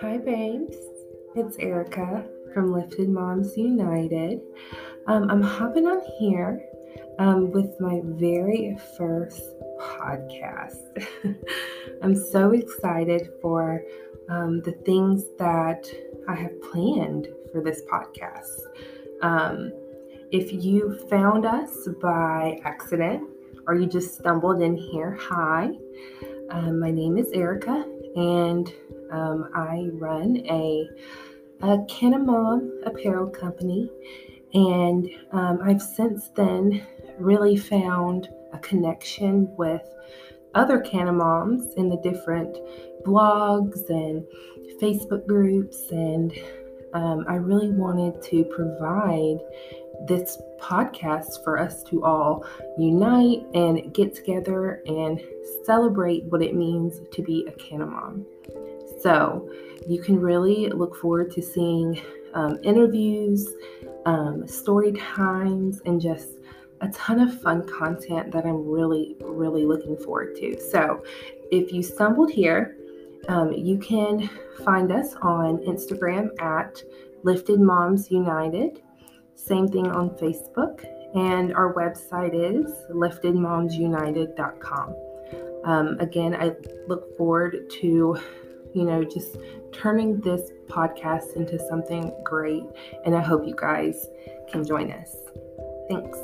Hi, babes. It's Erica from Lifted Moms United. Um, I'm hopping on here um, with my very first podcast. I'm so excited for um, the things that I have planned for this podcast. Um, if you found us by accident or you just stumbled in here, hi. Um, my name is Erica, and um, I run a, a apparel company, and um, I've since then really found a connection with other Moms in the different blogs and Facebook groups, and um, I really wanted to provide this podcast for us to all unite and get together and celebrate what it means to be a Canna Mom. So you can really look forward to seeing um, interviews, um, story times, and just a ton of fun content that I'm really, really looking forward to. So if you stumbled here, um, you can find us on Instagram at Lifted Moms United. Same thing on Facebook. And our website is liftedmomsunited.com. Um, again, I look forward to, you know, just turning this podcast into something great. And I hope you guys can join us. Thanks.